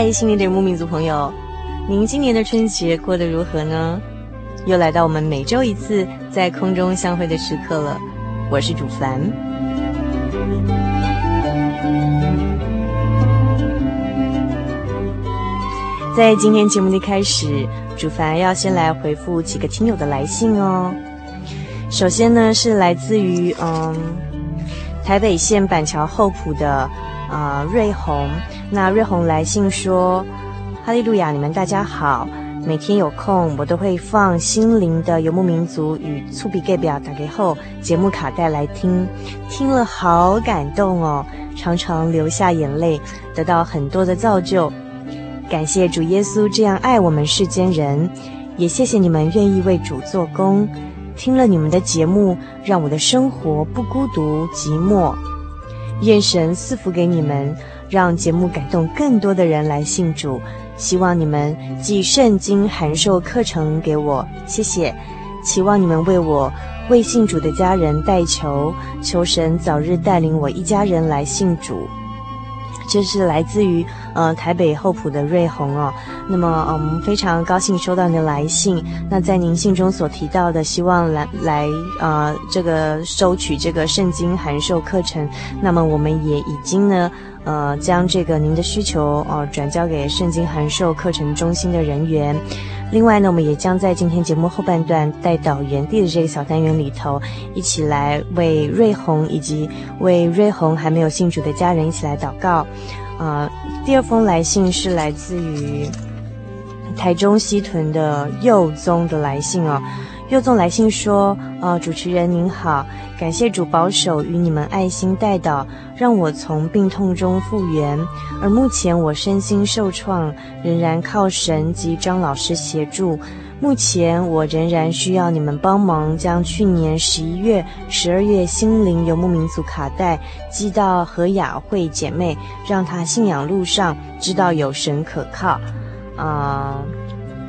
嗨，心灵的游牧民族朋友，您今年的春节过得如何呢？又来到我们每周一次在空中相会的时刻了。我是主凡。在今天节目的开始，主凡要先来回复几个听友的来信哦。首先呢，是来自于嗯台北县板桥后埔的啊、瑞红。那瑞红来信说：“哈利路亚，你们大家好。每天有空，我都会放《心灵的游牧民族》与《粗鄙盖表》打给后节目卡带来听，听了好感动哦，常常流下眼泪，得到很多的造就。感谢主耶稣这样爱我们世间人，也谢谢你们愿意为主做工。听了你们的节目，让我的生活不孤独寂寞。愿神赐福给你们。”让节目感动更多的人来信主，希望你们寄圣经函授课程给我，谢谢。期望你们为我为信主的家人代求，求神早日带领我一家人来信主。这是来自于呃台北厚朴的瑞红哦。那么我们、嗯、非常高兴收到您的来信。那在您信中所提到的，希望来来呃这个收取这个圣经函授课程，那么我们也已经呢。呃，将这个您的需求呃转交给圣经函授课程中心的人员。另外呢，我们也将在今天节目后半段带到原地的这个小单元里头，一起来为瑞红以及为瑞红还没有信主的家人一起来祷告。呃，第二封来信是来自于台中西屯的佑宗的来信哦。佑宗来信说：“呃，主持人您好，感谢主保守与你们爱心代祷，让我从病痛中复原。而目前我身心受创，仍然靠神及张老师协助。目前我仍然需要你们帮忙，将去年十一月、十二月心灵游牧民族卡带寄到何雅慧姐妹，让她信仰路上知道有神可靠。啊、”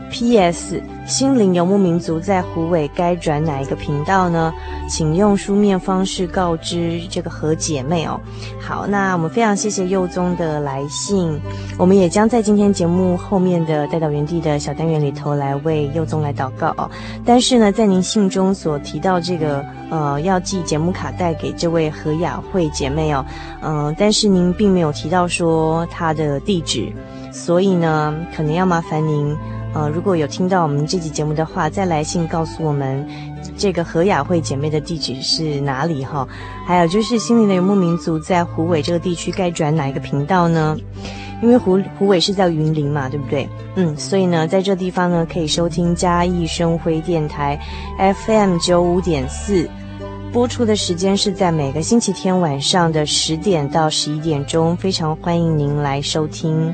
P.S. 心灵游牧民族在虎尾该转哪一个频道呢？请用书面方式告知这个何姐妹哦。好，那我们非常谢谢佑宗的来信，我们也将在今天节目后面的带到原地的小单元里头来为佑宗来祷告哦。但是呢，在您信中所提到这个呃要寄节目卡带给这位何雅慧姐妹哦，嗯、但是您并没有提到说她的地址，所以呢，可能要麻烦您。呃，如果有听到我们这集节目的话，再来信告诉我们这个何雅慧姐妹的地址是哪里哈？还有就是心灵的游牧民族在湖尾这个地区该转哪一个频道呢？因为湖湖尾是在云林嘛，对不对？嗯，所以呢，在这地方呢可以收听嘉义生辉电台 FM 九五点四，播出的时间是在每个星期天晚上的十点到十一点钟，非常欢迎您来收听。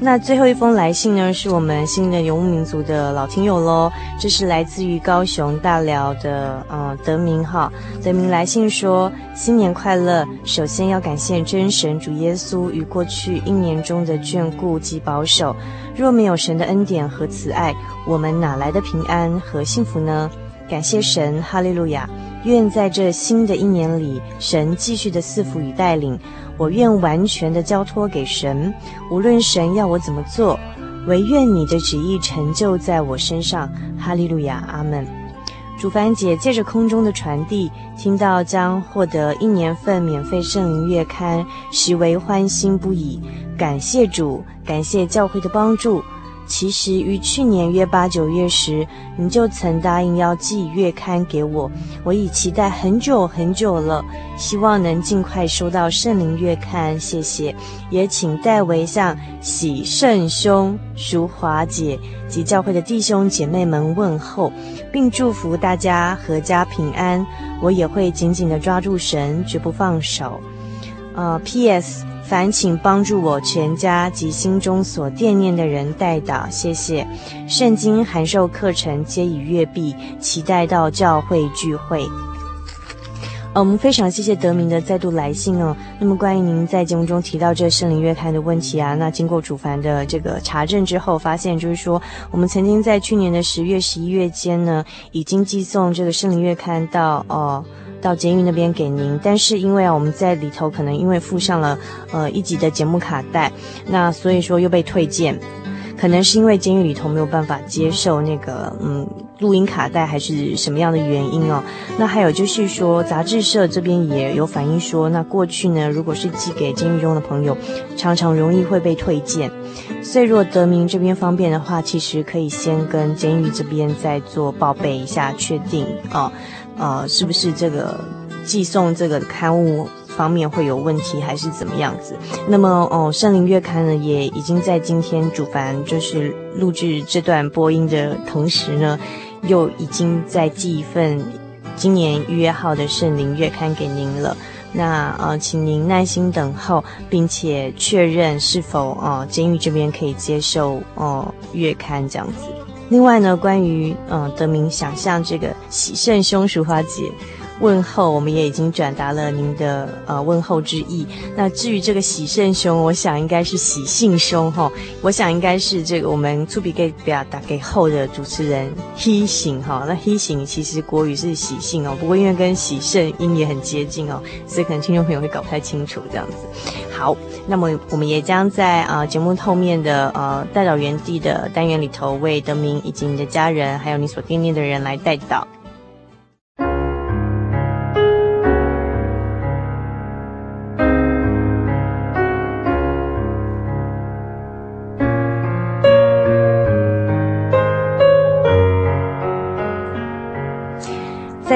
那最后一封来信呢，是我们新的游牧民族的老听友喽。这是来自于高雄大寮的，呃，德明哈。德明来信说：新年快乐！首先要感谢真神主耶稣与过去一年中的眷顾及保守。若没有神的恩典和慈爱，我们哪来的平安和幸福呢？感谢神，哈利路亚！愿在这新的一年里，神继续的赐福与带领。我愿完全的交托给神，无论神要我怎么做，唯愿你的旨意成就在我身上。哈利路亚，阿门。主凡姐借着空中的传递，听到将获得一年份免费圣灵月刊，实为欢欣不已。感谢主，感谢教会的帮助。其实于去年约八九月时，你就曾答应要寄月刊给我，我已期待很久很久了，希望能尽快收到圣灵月刊，谢谢。也请代为向喜圣兄、淑华姐及教会的弟兄姐妹们问候，并祝福大家阖家平安。我也会紧紧地抓住神，绝不放手。呃，P.S. 烦请帮助我全家及心中所惦念的人代祷，谢谢。圣经函授课程皆已阅毕，期待到教会聚会。呃，我们非常谢谢德明的再度来信哦。那么关于您在节目中提到这圣灵月刊的问题啊，那经过主凡的这个查证之后，发现就是说，我们曾经在去年的十月、十一月间呢，已经寄送这个圣灵月刊到哦。到监狱那边给您，但是因为啊，我们在里头可能因为附上了呃一集的节目卡带，那所以说又被退件，可能是因为监狱里头没有办法接受那个嗯录音卡带，还是什么样的原因哦？那还有就是说，杂志社这边也有反映说，那过去呢，如果是寄给监狱中的朋友，常常容易会被退件，所以如果德明这边方便的话，其实可以先跟监狱这边再做报备一下，确定啊。哦呃，是不是这个寄送这个刊物方面会有问题，还是怎么样子？那么，哦，圣灵月刊呢，也已经在今天主凡就是录制这段播音的同时呢，又已经在寄一份今年预约号的圣灵月刊给您了。那呃，请您耐心等候，并且确认是否呃监狱这边可以接受呃月刊这样子。另外呢，关于嗯、呃、德明想象这个喜胜兄淑华姐问候，我们也已经转达了您的呃问候之意。那至于这个喜胜兄，我想应该是喜信兄哈，我想应该是这个我们出笔给表达给后的主持人喜信哈。那喜信其实国语是喜信哦，不过因为跟喜胜音也很接近哦，所以可能听众朋友会搞不太清楚这样子。好。那么我们也将在啊、呃、节目后面的呃代祷园地的单元里头，为德明以及你的家人，还有你所惦念的人来代祷。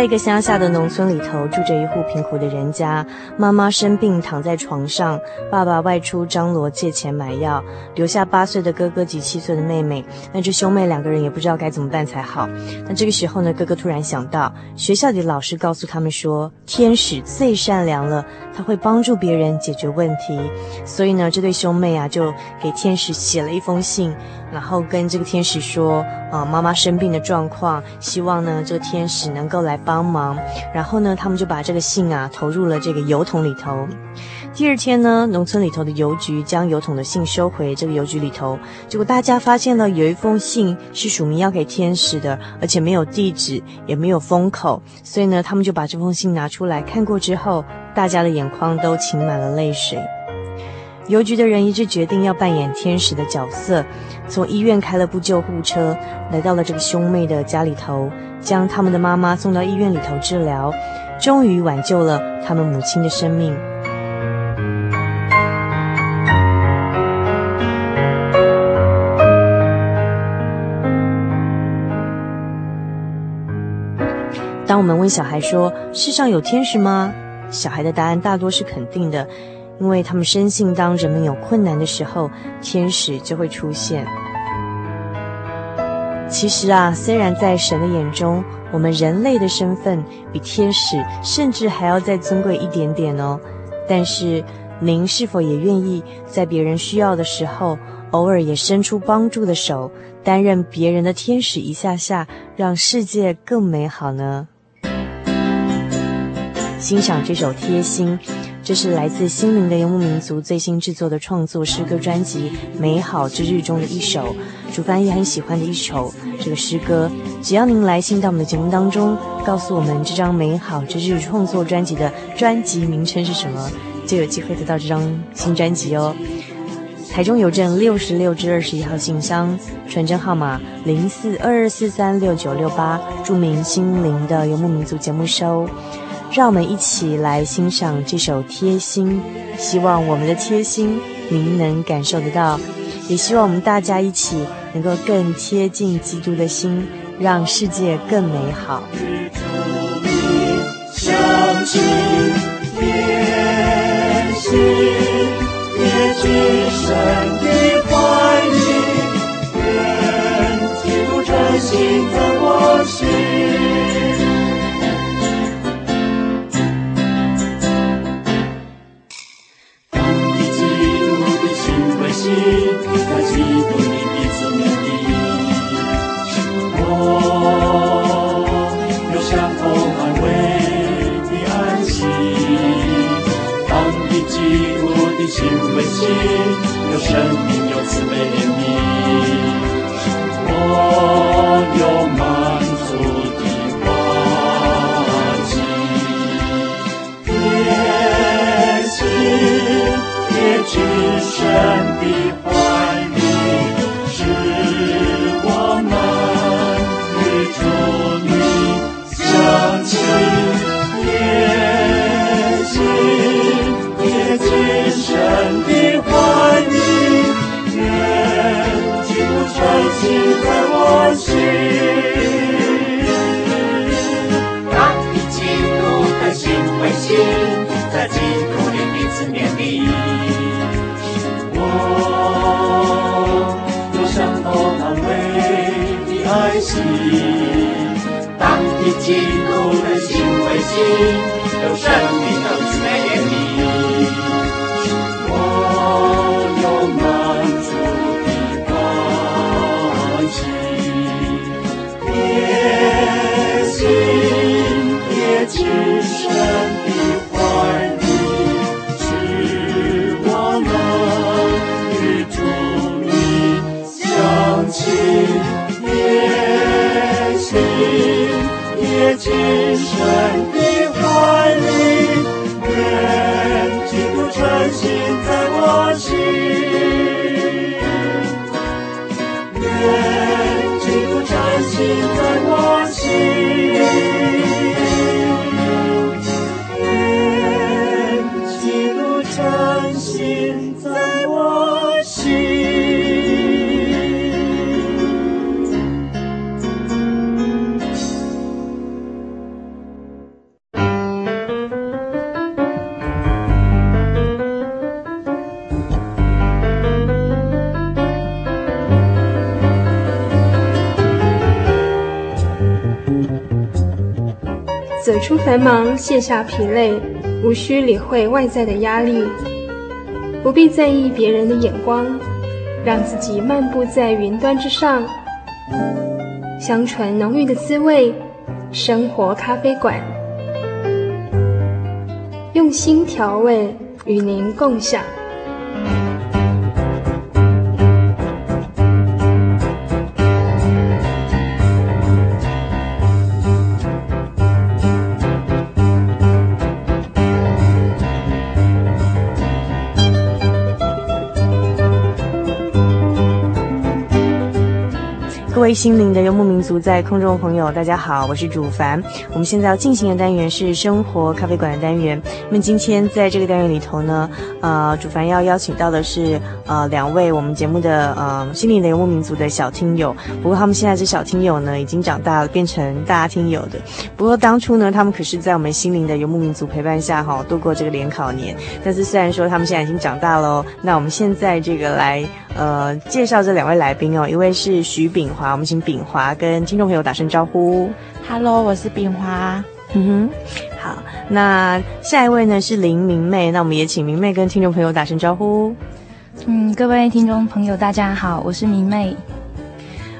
一个乡下的农村里头，住着一户贫苦的人家。妈妈生病躺在床上，爸爸外出张罗借钱买药，留下八岁的哥哥及七岁的妹妹。那这兄妹两个人也不知道该怎么办才好。那这个时候呢，哥哥突然想到，学校里老师告诉他们说，天使最善良了，他会帮助别人解决问题。所以呢，这对兄妹啊，就给天使写了一封信。然后跟这个天使说，呃，妈妈生病的状况，希望呢这个天使能够来帮忙。然后呢，他们就把这个信啊投入了这个邮筒里头。第二天呢，农村里头的邮局将邮筒的信收回这个邮局里头，结果大家发现了有一封信是署名要给天使的，而且没有地址，也没有封口。所以呢，他们就把这封信拿出来看过之后，大家的眼眶都噙满了泪水。邮局的人一致决定要扮演天使的角色，从医院开了部救护车，来到了这个兄妹的家里头，将他们的妈妈送到医院里头治疗，终于挽救了他们母亲的生命。当我们问小孩说：“世上有天使吗？”小孩的答案大多是肯定的。因为他们深信，当人们有困难的时候，天使就会出现。其实啊，虽然在神的眼中，我们人类的身份比天使甚至还要再尊贵一点点哦，但是您是否也愿意在别人需要的时候，偶尔也伸出帮助的手，担任别人的天使一下下，让世界更美好呢？欣赏这首《贴心》，这是来自心灵的游牧民族最新制作的创作诗歌专辑《美好之日》中的一首，主凡也很喜欢的一首这个诗歌。只要您来信到我们的节目当中，告诉我们这张《美好之日》创作专辑的专辑名称是什么，就有机会得到这张新专辑哦。台中邮政六十六至二十一号信箱，传真号码零四二二四三六九六八，注明“心灵的游牧民族”节目收。让我们一起来欣赏这首《贴心》，希望我们的贴心您能感受得到，也希望我们大家一起能够更贴近基督的心，让世界更美好。相信贴心，贴近神的怀里，愿基督真心在我心。繁忙卸下疲累，无需理会外在的压力，不必在意别人的眼光，让自己漫步在云端之上，香醇浓郁的滋味，生活咖啡馆，用心调味，与您共享。心灵的游牧民族，在空中的朋友，大家好，我是主凡。我们现在要进行的单元是生活咖啡馆的单元。那么今天在这个单元里头呢，呃，主凡要邀请到的是呃两位我们节目的呃心灵的游牧民族的小听友。不过他们现在是小听友呢，已经长大了，变成大听友的。不过当初呢，他们可是在我们心灵的游牧民族陪伴下哈、度过这个联考年。但是虽然说他们现在已经长大了哦，那我们现在这个来呃介绍这两位来宾哦，一位是徐炳华。我们请炳华跟听众朋友打声招呼。Hello，我是炳华。嗯哼，好，那下一位呢是林明媚，那我们也请明媚跟听众朋友打声招呼。嗯，各位听众朋友，大家好，我是明媚。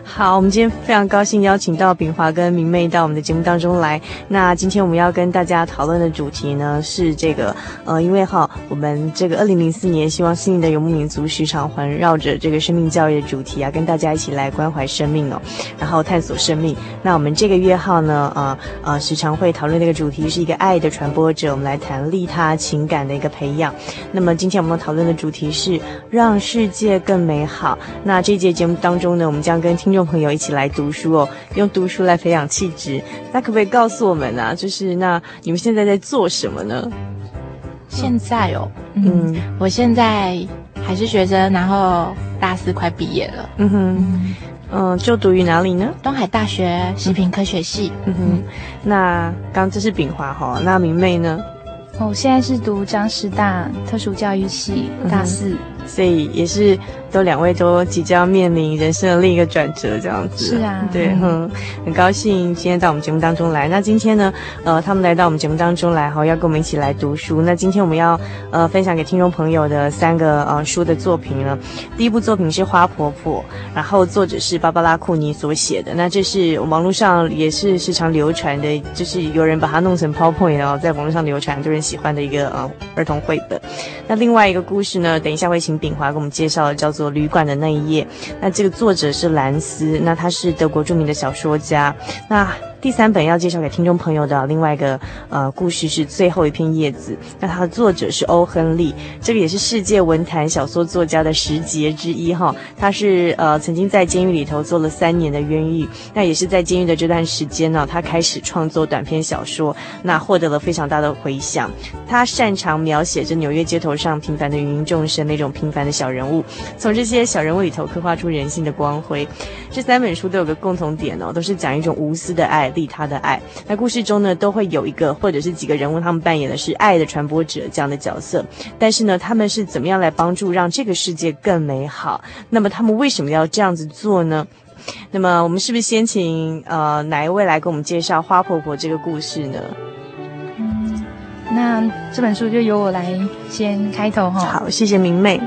好，我们今天非常高兴邀请到秉华跟明媚到我们的节目当中来。那今天我们要跟大家讨论的主题呢是这个，呃，因为哈，我们这个二零零四年希望新的游牧民族时常环绕着这个生命教育的主题啊，跟大家一起来关怀生命哦，然后探索生命。那我们这个月号呢，呃呃，时常会讨论那个主题是一个爱的传播者，我们来谈利他情感的一个培养。那么今天我们讨论的主题是让世界更美好。那这一节节目当中呢，我们将跟听众。朋友一起来读书哦，用读书来培养气质。那可不可以告诉我们呢、啊？就是那你们现在在做什么呢？现在哦，嗯，嗯我现在还是学生，然后大四快毕业了。嗯哼，嗯，就读于哪里呢？东海大学食品科学系。嗯哼，那刚这是炳华哈，那明媚呢？我、哦、现在是读江师大特殊教育系大四，嗯、所以也是。都两位都即将面临人生的另一个转折，这样子。是啊，对，嗯，很高兴今天到我们节目当中来。那今天呢，呃，他们来到我们节目当中来，哈，要跟我们一起来读书。那今天我们要呃分享给听众朋友的三个呃书的作品呢，第一部作品是《花婆婆》，然后作者是芭芭拉库尼所写的。那这是网络上也是时常流传的，就是有人把它弄成 PowerPoint，然后在网络上流传，很多人喜欢的一个呃儿童绘本。那另外一个故事呢，等一下会请炳华给我们介绍的，叫做。旅馆的那一页，那这个作者是兰斯，那他是德国著名的小说家，那。第三本要介绍给听众朋友的另外一个呃故事是最后一片叶子，那它的作者是欧亨利，这个也是世界文坛小说作家的十杰之一哈。他是呃曾经在监狱里头做了三年的冤狱，那也是在监狱的这段时间呢，他开始创作短篇小说，那获得了非常大的回响。他擅长描写着纽约街头上平凡的芸芸众生那种平凡的小人物，从这些小人物里头刻画出人性的光辉。这三本书都有个共同点哦，都是讲一种无私的爱。利他的爱，那故事中呢，都会有一个或者是几个人物，他们扮演的是爱的传播者这样的角色。但是呢，他们是怎么样来帮助让这个世界更美好？那么他们为什么要这样子做呢？那么我们是不是先请呃哪一位来给我们介绍《花婆婆》这个故事呢？嗯，那这本书就由我来先开头哈。好，谢谢明媚。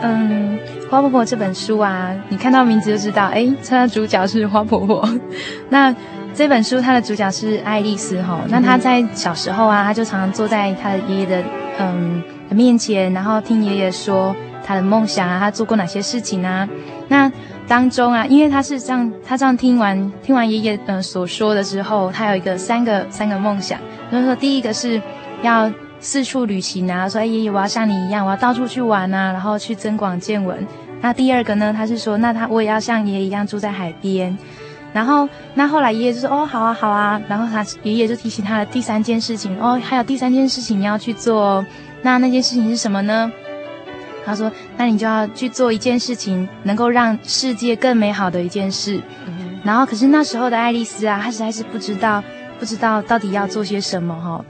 嗯，《花婆婆》这本书啊，你看到名字就知道，哎，它的主角是花婆婆。那这本书它的主角是爱丽丝哈，那她在小时候啊，她就常常坐在她的爷爷的嗯的面前，然后听爷爷说她的梦想啊，她做过哪些事情啊。那当中啊，因为她是这样，她这样听完听完爷爷嗯所说的之后，她有一个三个三个梦想，就是说第一个是要四处旅行啊，说哎爷爷我要像你一样，我要到处去玩啊，然后去增广见闻。那第二个呢，她是说那她我也要像爷爷一样住在海边。然后，那后来爷爷就说：“哦，好啊，好啊。”然后他爷爷就提醒他的第三件事情：“哦，还有第三件事情你要去做。那那件事情是什么呢？”他说：“那你就要去做一件事情，能够让世界更美好的一件事。嗯”然后，可是那时候的爱丽丝啊，她实在是不知道，不知道到底要做些什么哈。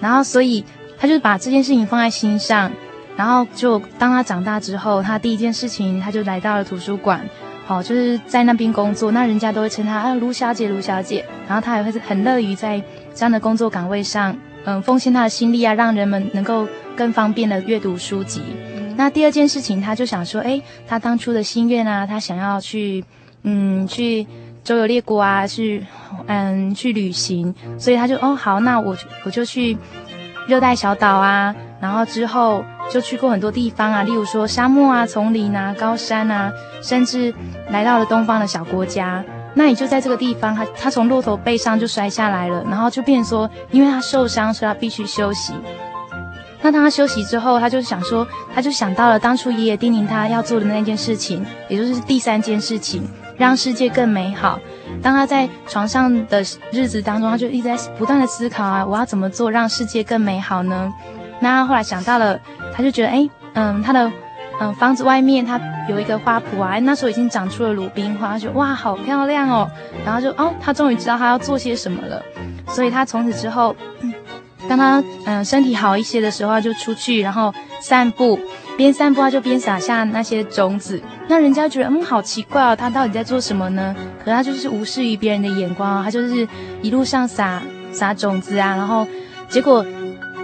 然后，所以她就把这件事情放在心上。然后，就当她长大之后，她第一件事情，她就来到了图书馆。好，就是在那边工作，那人家都会称她啊卢小姐，卢小姐。然后她也会很乐于在这样的工作岗位上，嗯，奉献她的心力啊，让人们能够更方便的阅读书籍。嗯、那第二件事情，她就想说，诶，她当初的心愿啊，她想要去，嗯，去周游列国啊，去，嗯，去旅行。所以她就，哦，好，那我我就去热带小岛啊。然后之后就去过很多地方啊，例如说沙漠啊、丛林啊、高山啊，甚至来到了东方的小国家。那也就在这个地方，他他从骆驼背上就摔下来了，然后就变说，因为他受伤，所以他必须休息。那当他休息之后，他就想说，他就想到了当初爷爷叮咛他要做的那件事情，也就是第三件事情，让世界更美好。当他在床上的日子当中，他就一直在不断的思考啊，我要怎么做让世界更美好呢？那后来想到了，他就觉得，哎，嗯，他的，嗯，房子外面他有一个花圃啊，那时候已经长出了鲁冰花，他就哇，好漂亮哦。然后就，哦，他终于知道他要做些什么了。所以他从此之后，嗯，当他嗯身体好一些的时候，就出去，然后散步，边散步他就边撒下那些种子。那人家觉得，嗯，好奇怪哦，他到底在做什么呢？可他就是无视于别人的眼光，他就是一路上撒撒种子啊，然后结果。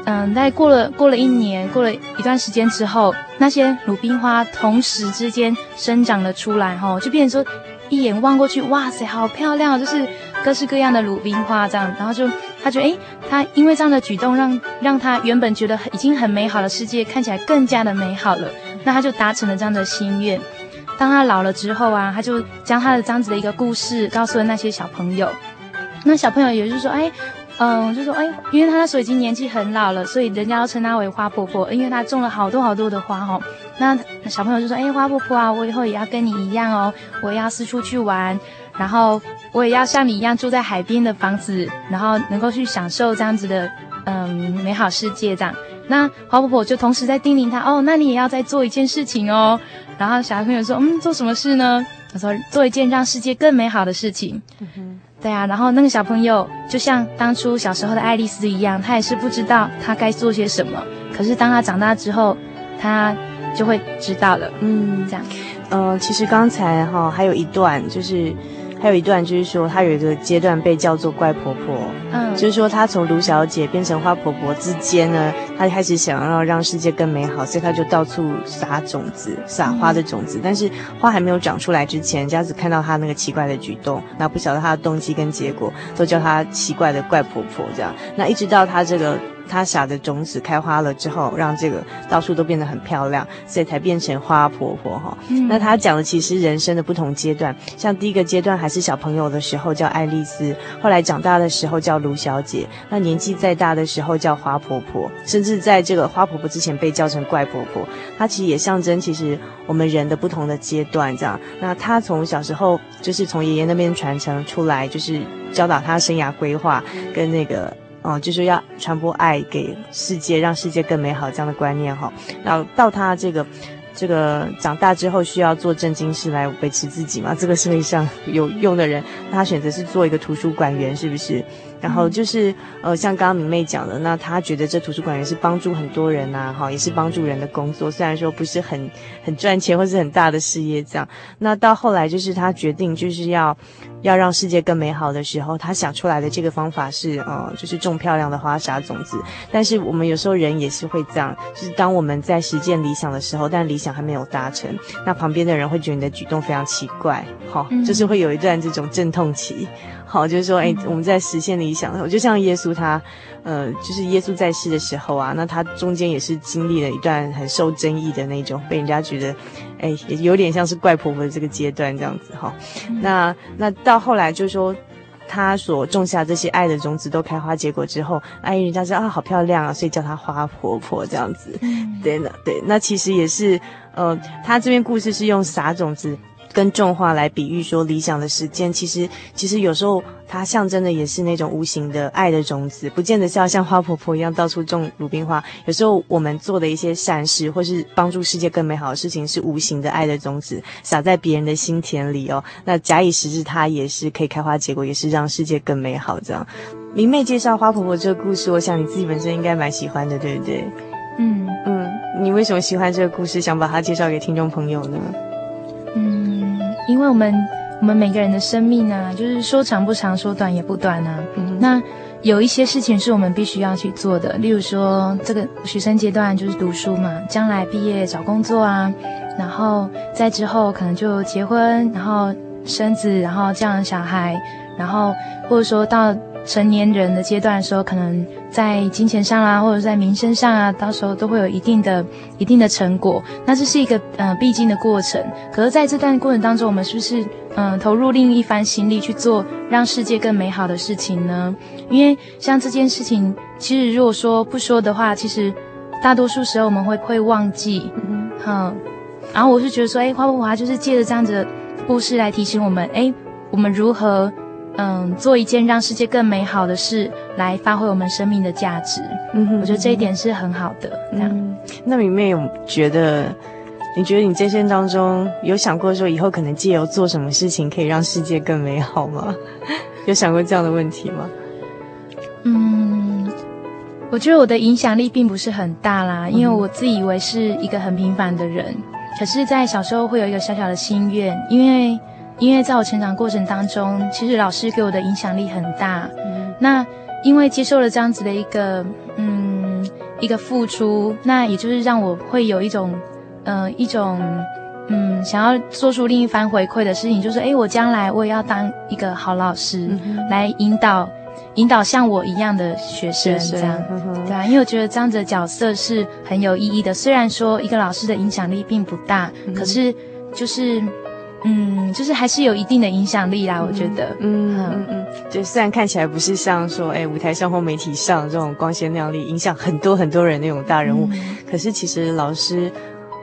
嗯，在过了过了一年，过了一段时间之后，那些鲁冰花同时之间生长了出来，哈，就变成说，一眼望过去，哇塞，好漂亮，就是各式各样的鲁冰花这样，然后就他觉得，诶，他因为这样的举动让，让他原本觉得已经很美好的世界看起来更加的美好了，那他就达成了这样的心愿。当他老了之后啊，他就将他的这样子的一个故事告诉了那些小朋友，那小朋友也就是说，诶。嗯，就说哎，因为他那时候已经年纪很老了，所以人家要称他为花婆婆，因为他种了好多好多的花哦。那小朋友就说，哎，花婆婆啊，我以后也要跟你一样哦，我也要四处去玩，然后我也要像你一样住在海边的房子，然后能够去享受这样子的嗯美好世界这样。那花婆婆就同时在叮咛他，哦，那你也要再做一件事情哦。然后小朋友说，嗯，做什么事呢？他说，做一件让世界更美好的事情。对啊，然后那个小朋友就像当初小时候的爱丽丝一样，他也是不知道他该做些什么。可是当他长大之后，他就会知道了。嗯，这样。呃，其实刚才哈还有一段就是。还有一段就是说，她有一个阶段被叫做怪婆婆，嗯，就是说她从卢小姐变成花婆婆之间呢，她开始想要让世界更美好，所以她就到处撒种子，撒花的种子。嗯、但是花还没有长出来之前，人家只看到她那个奇怪的举动，那不晓得她的动机跟结果，都叫她奇怪的怪婆婆这样。那一直到她这个。他撒的种子开花了之后，让这个到处都变得很漂亮，所以才变成花婆婆哈。嗯、那他讲的其实人生的不同阶段，像第一个阶段还是小朋友的时候叫爱丽丝，后来长大的时候叫卢小姐，那年纪再大的时候叫花婆婆，甚至在这个花婆婆之前被叫成怪婆婆。她其实也象征其实我们人的不同的阶段这样。那她从小时候就是从爷爷那边传承出来，就是教导她生涯规划跟那个。哦，就是要传播爱给世界，让世界更美好这样的观念哈。然后到他这个这个长大之后，需要做正经事来维持自己嘛。这个社会上有用的人，他选择是做一个图书馆员，是不是？然后就是呃，像刚刚明媚讲的，那他觉得这图书馆员是帮助很多人呐，哈，也是帮助人的工作。虽然说不是很很赚钱或是很大的事业这样。那到后来就是他决定就是要。要让世界更美好的时候，他想出来的这个方法是，呃，就是种漂亮的花，撒种子。但是我们有时候人也是会这样，就是当我们在实践理想的时候，但理想还没有达成，那旁边的人会觉得你的举动非常奇怪，好，就是会有一段这种阵痛期。好，就是说，哎，我们在实现理想的时候，就像耶稣他，呃，就是耶稣在世的时候啊，那他中间也是经历了一段很受争议的那种，被人家觉得，哎，也有点像是怪婆婆的这个阶段这样子哈。那那到后来就是说，他所种下这些爱的种子都开花结果之后，哎，人家说啊，好漂亮啊，所以叫她花婆婆这样子。对呢，对，那其实也是，呃，他这边故事是用撒种子。跟种花来比喻说理想的实践，其实其实有时候它象征的也是那种无形的爱的种子，不见得是要像花婆婆一样到处种鲁冰花。有时候我们做的一些善事，或是帮助世界更美好的事情，是无形的爱的种子，撒在别人的心田里哦。那假以时日，它也是可以开花结果，也是让世界更美好。这样，明媚介绍花婆婆这个故事，我想你自己本身应该蛮喜欢的，对不对？嗯嗯，你为什么喜欢这个故事，想把它介绍给听众朋友呢？因为我们我们每个人的生命啊，就是说长不长，说短也不短啊。嗯、那有一些事情是我们必须要去做的，例如说这个学生阶段就是读书嘛，将来毕业找工作啊，然后在之后可能就结婚，然后生子，然后这样小孩，然后或者说到。成年人的阶段的时候，可能在金钱上啊，或者在名声上啊，到时候都会有一定的、一定的成果。那这是一个呃必经的过程。可是在这段过程当中，我们是不是嗯、呃、投入另一番心力去做让世界更美好的事情呢？因为像这件事情，其实如果说不说的话，其实大多数时候我们会会忘记。嗯，好。然后我是觉得说，哎，花不花就是借着这样子的故事来提醒我们，哎，我们如何。嗯，做一件让世界更美好的事，来发挥我们生命的价值。嗯哼，我觉得这一点是很好的。这样，嗯、那明媚有觉得，你觉得你这生当中有想过说，以后可能借由做什么事情可以让世界更美好吗？有想过这样的问题吗？嗯，我觉得我的影响力并不是很大啦，因为我自以为是一个很平凡的人。嗯、可是，在小时候会有一个小小的心愿，因为。因为在我成长过程当中，其实老师给我的影响力很大。嗯、那因为接受了这样子的一个嗯一个付出，那也就是让我会有一种，呃，一种，嗯，想要做出另一番回馈的事情，就是，哎，我将来我也要当一个好老师，嗯、来引导，引导像我一样的学生，这样，嗯、对啊，因为我觉得这样子的角色是很有意义的。虽然说一个老师的影响力并不大，嗯、可是就是。嗯，就是还是有一定的影响力啦，嗯、我觉得。嗯嗯嗯，就虽然看起来不是像说，哎，舞台上或媒体上这种光鲜亮丽、影响很多很多人那种大人物，嗯、可是其实老师，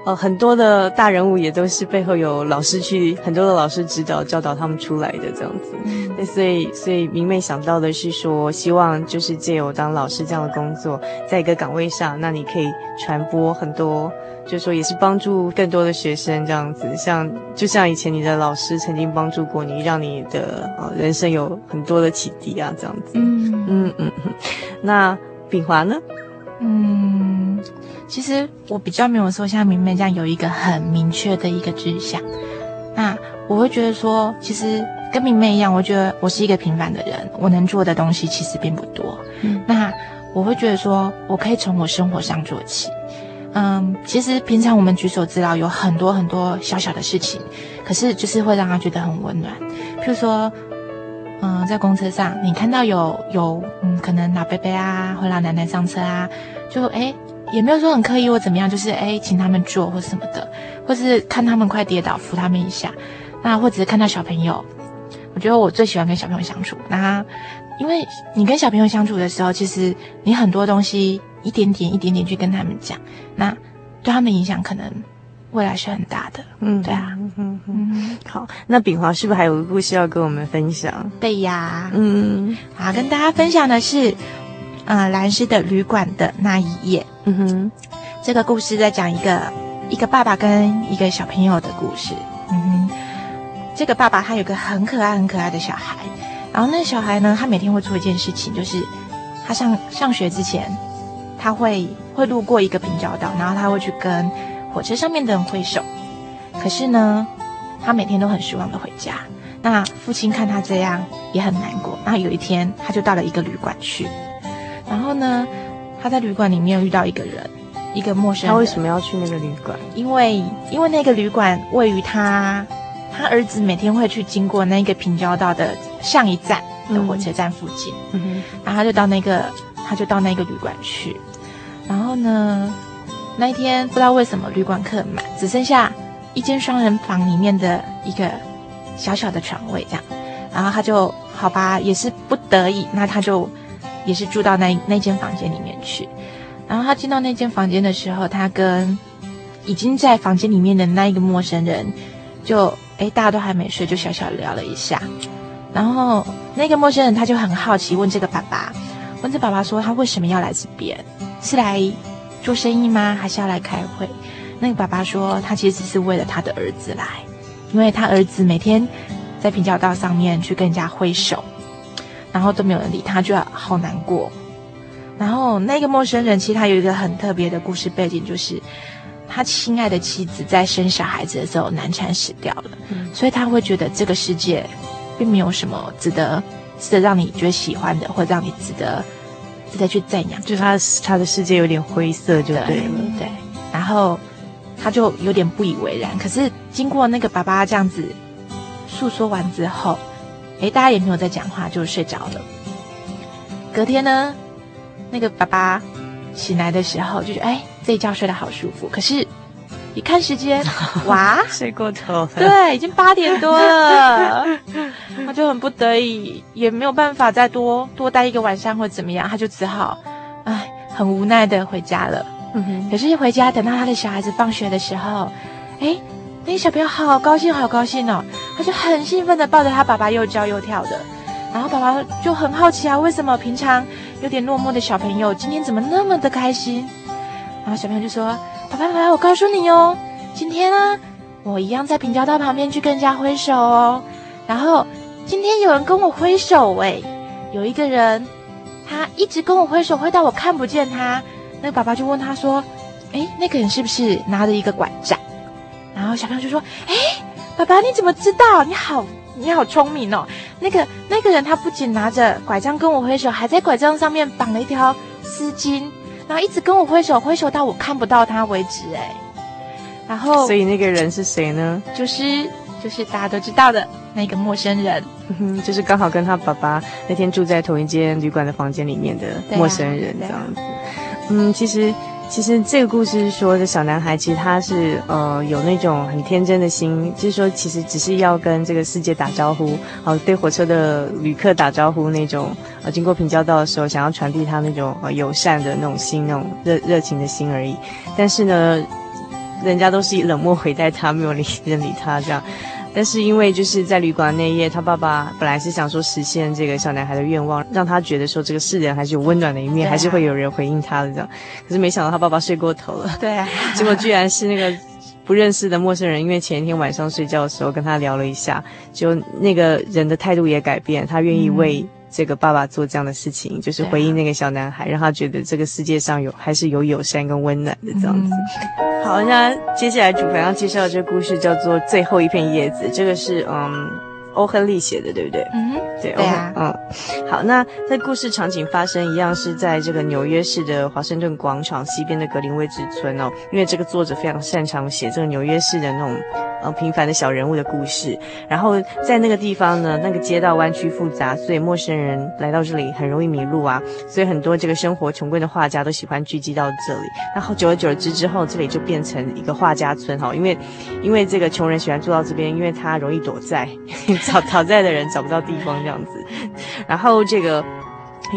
呃，很多的大人物也都是背后有老师去很多的老师指导教导他们出来的这样子。嗯、那所以所以明媚想到的是说，希望就是借由当老师这样的工作，在一个岗位上，那你可以传播很多。就是说，也是帮助更多的学生这样子，像就像以前你的老师曾经帮助过你，让你的呃人生有很多的启迪啊，这样子。嗯嗯嗯。那秉华呢？嗯，其实我比较没有说像明媚这样有一个很明确的一个志向。那我会觉得说，其实跟明媚一样，我觉得我是一个平凡的人，我能做的东西其实并不多。嗯。那我会觉得说，我可以从我生活上做起。嗯，其实平常我们举手之劳有很多很多小小的事情，可是就是会让他觉得很温暖。譬如说，嗯，在公车上你看到有有嗯，可能老伯伯啊或老奶奶上车啊，就诶也没有说很刻意或怎么样，就是诶请他们坐或什么的，或是看他们快跌倒扶他们一下，那或者是看到小朋友，我觉得我最喜欢跟小朋友相处。那因为你跟小朋友相处的时候，其实你很多东西。一点点一点点去跟他们讲，那对他们影响可能未来是很大的。嗯，对啊，嗯嗯嗯。好，那炳华是不是还有个故事要跟我们分享？对呀，嗯，好，跟大家分享的是，呃，兰斯的旅馆的那一夜。嗯哼，这个故事在讲一个一个爸爸跟一个小朋友的故事。嗯哼，这个爸爸他有个很可爱很可爱的小孩，然后那个小孩呢，他每天会做一件事情，就是他上上学之前。他会会路过一个平交道，然后他会去跟火车上面的人挥手。可是呢，他每天都很失望的回家。那父亲看他这样也很难过。然后有一天，他就到了一个旅馆去。然后呢，他在旅馆里面遇到一个人，一个陌生人。他为什么要去那个旅馆？因为因为那个旅馆位于他他儿子每天会去经过那个平交道的上一站的火车站附近。嗯哼。然后他就到那个他就到那个旅馆去。然后呢，那一天不知道为什么旅馆客满，只剩下一间双人房里面的一个小小的床位这样。然后他就好吧，也是不得已，那他就也是住到那那间房间里面去。然后他进到那间房间的时候，他跟已经在房间里面的那一个陌生人就，就诶大家都还没睡，就小小聊了一下。然后那个陌生人他就很好奇，问这个爸爸，问这爸爸说他为什么要来这边。是来做生意吗？还是要来开会？那个爸爸说，他其实是为了他的儿子来，因为他儿子每天在平交道上面去跟人家挥手，然后都没有人理他，就好难过。然后那个陌生人其实他有一个很特别的故事背景，就是他亲爱的妻子在生小孩子的时候难产死掉了，嗯、所以他会觉得这个世界并没有什么值得值得让你觉得喜欢的，或者让你值得。值得去赞扬，就是他他的世界有点灰色，就对了。对，对，然后他就有点不以为然。可是经过那个爸爸这样子诉说完之后，诶，大家也没有再讲话，就睡着了。隔天呢，那个爸爸醒来的时候就觉得，哎，这一觉睡得好舒服。可是。一看时间，哇，睡过头了。对，已经八点多了，他就很不得已，也没有办法再多多待一个晚上或者怎么样，他就只好，哎，很无奈的回家了。嗯哼。可是，一回家，等到他的小孩子放学的时候，哎，那小朋友好高兴，好高兴哦，他就很兴奋的抱着他爸爸又叫又跳的，然后爸爸就很好奇啊，为什么平常有点落寞的小朋友今天怎么那么的开心？然后小朋友就说。爸爸，爸爸，我告诉你哦，今天呢，我一样在平交道旁边去跟人家挥手哦。然后今天有人跟我挥手，哎，有一个人，他一直跟我挥手，挥到我看不见他。那爸爸就问他说：“哎，那个人是不是拿着一个拐杖？”然后小朋友就说：“哎，爸爸，你怎么知道？你好，你好聪明哦。那个那个人他不仅拿着拐杖跟我挥手，还在拐杖上面绑了一条丝巾。”然后一直跟我挥手，挥手到我看不到他为止，哎，然后所以那个人是谁呢？就是就是大家都知道的那个陌生人，就是刚好跟他爸爸那天住在同一间旅馆的房间里面的陌生人这样子。嗯，其实。其实这个故事是说，这小男孩其实他是呃有那种很天真的心，就是说其实只是要跟这个世界打招呼，好、对火车的旅客打招呼那种，呃经过平交道的时候，想要传递他那种呃友善的那种心，那种热热情的心而已。但是呢，人家都是以冷漠回待他，没有理 人理他这样。但是因为就是在旅馆那一夜，他爸爸本来是想说实现这个小男孩的愿望，让他觉得说这个世人还是有温暖的一面，啊、还是会有人回应他的这样。可是没想到他爸爸睡过头了，对、啊，结果居然是那个不认识的陌生人，因为前一天晚上睡觉的时候跟他聊了一下，就那个人的态度也改变，他愿意为。嗯这个爸爸做这样的事情，就是回应那个小男孩，让他觉得这个世界上有还是有友善跟温暖的这样子。嗯、好，那接下来主凡要介绍的这个故事叫做《最后一片叶子》，这个是嗯。欧亨利写的，对不对？嗯，对，对啊，嗯，好，那在故事场景发生一样是在这个纽约市的华盛顿广场西边的格林威治村哦，因为这个作者非常擅长写这个纽约市的那种呃平凡的小人物的故事，然后在那个地方呢，那个街道弯曲复杂，所以陌生人来到这里很容易迷路啊，所以很多这个生活穷困的画家都喜欢聚集到这里，然后久而久之之后，这里就变成一个画家村哈，因为因为这个穷人喜欢住到这边，因为他容易躲债。讨讨债的人找不到地方这样子，然后这个。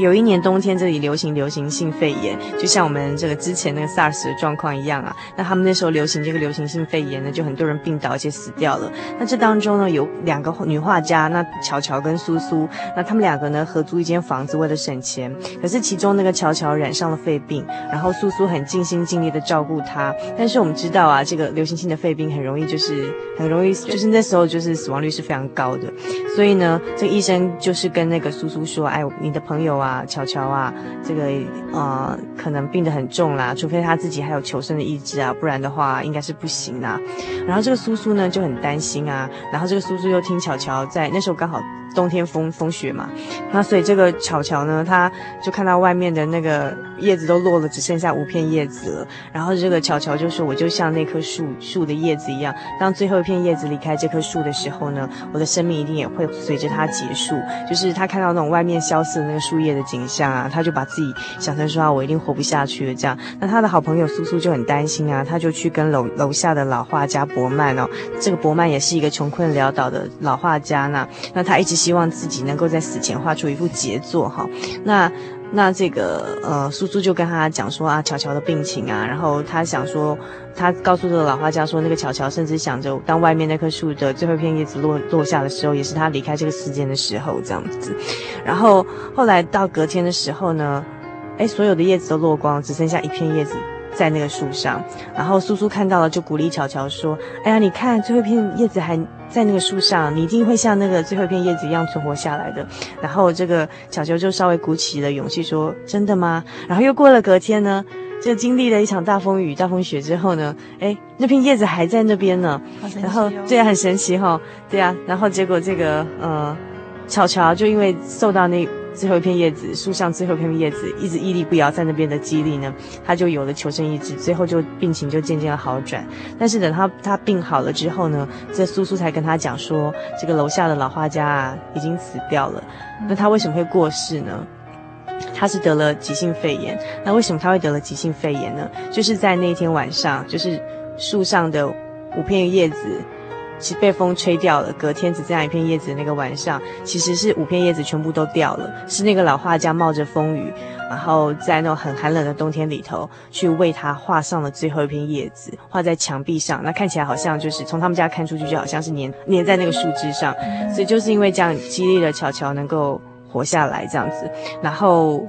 有一年冬天，这里流行流行性肺炎，就像我们这个之前那个 SARS 的状况一样啊。那他们那时候流行这个流行性肺炎呢，就很多人病倒，而且死掉了。那这当中呢，有两个女画家，那乔乔跟苏苏，那他们两个呢合租一间房子，为了省钱。可是其中那个乔乔染上了肺病，然后苏苏很尽心尽力的照顾她。但是我们知道啊，这个流行性的肺病很容易就是很容易，就是那时候就是死亡率是非常高的。所以呢，这个医生就是跟那个苏苏说：“哎，你的朋友。”啊，乔乔啊，这个呃，可能病得很重啦，除非他自己还有求生的意志啊，不然的话应该是不行啦。然后这个苏苏呢就很担心啊，然后这个苏苏又听乔乔在那时候刚好。冬天风风雪嘛，那所以这个巧乔呢，他就看到外面的那个叶子都落了，只剩下五片叶子了。然后这个巧乔就说：“我就像那棵树树的叶子一样，当最后一片叶子离开这棵树的时候呢，我的生命一定也会随着它结束。”就是他看到那种外面萧瑟的那个树叶的景象啊，他就把自己想成说：“啊，我一定活不下去了。”这样，那他的好朋友苏苏就很担心啊，他就去跟楼楼下的老画家伯曼哦，这个伯曼也是一个穷困潦倒的老画家呢，那他一直。希望自己能够在死前画出一幅杰作哈，那那这个呃苏苏就跟他讲说啊乔乔的病情啊，然后他想说他告诉这个老画家说那个乔乔甚至想着当外面那棵树的最后一片叶子落落下的时候，也是他离开这个世间的时候这样子，然后后来到隔天的时候呢，哎所有的叶子都落光，只剩下一片叶子。在那个树上，然后苏苏看到了，就鼓励乔乔说：“哎呀，你看最后一片叶子还在那个树上，你一定会像那个最后一片叶子一样存活下来的。”然后这个乔乔就稍微鼓起了勇气说：“真的吗？”然后又过了隔天呢，就经历了一场大风雨、大风雪之后呢，哎，那片叶子还在那边呢。哦、然后对啊，很神奇哈、哦，对啊。然后结果这个呃，乔乔就因为受到那。最后一片叶子，树上最后一片叶子一直屹立不摇在那边的激励呢，他就有了求生意志，最后就病情就渐渐的好转。但是等他他病好了之后呢，这苏苏才跟他讲说，这个楼下的老画家啊已经死掉了。那他为什么会过世呢？他是得了急性肺炎。那为什么他会得了急性肺炎呢？就是在那天晚上，就是树上的五片叶子。其实被风吹掉了，隔天只剩下一片叶子那个晚上，其实是五片叶子全部都掉了。是那个老画家冒着风雨，然后在那种很寒冷的冬天里头，去为他画上了最后一片叶子，画在墙壁上。那看起来好像就是从他们家看出去，就好像是粘粘在那个树枝上。所以就是因为这样激励了乔乔能够活下来这样子。然后，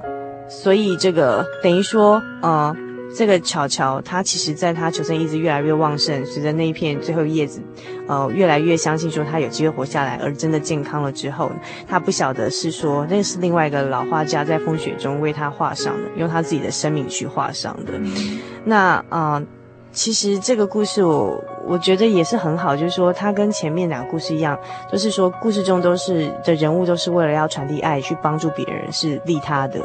所以这个等于说，呃。这个巧巧，他其实在他求生意志越来越旺盛，随着那一片最后叶子，呃，越来越相信说他有机会活下来，而真的健康了之后，他不晓得是说那是另外一个老画家在风雪中为他画上的，用他自己的生命去画上的。那啊、呃，其实这个故事我我觉得也是很好，就是说他跟前面两个故事一样，就是说故事中都是的人物都是为了要传递爱，去帮助别人，是利他的。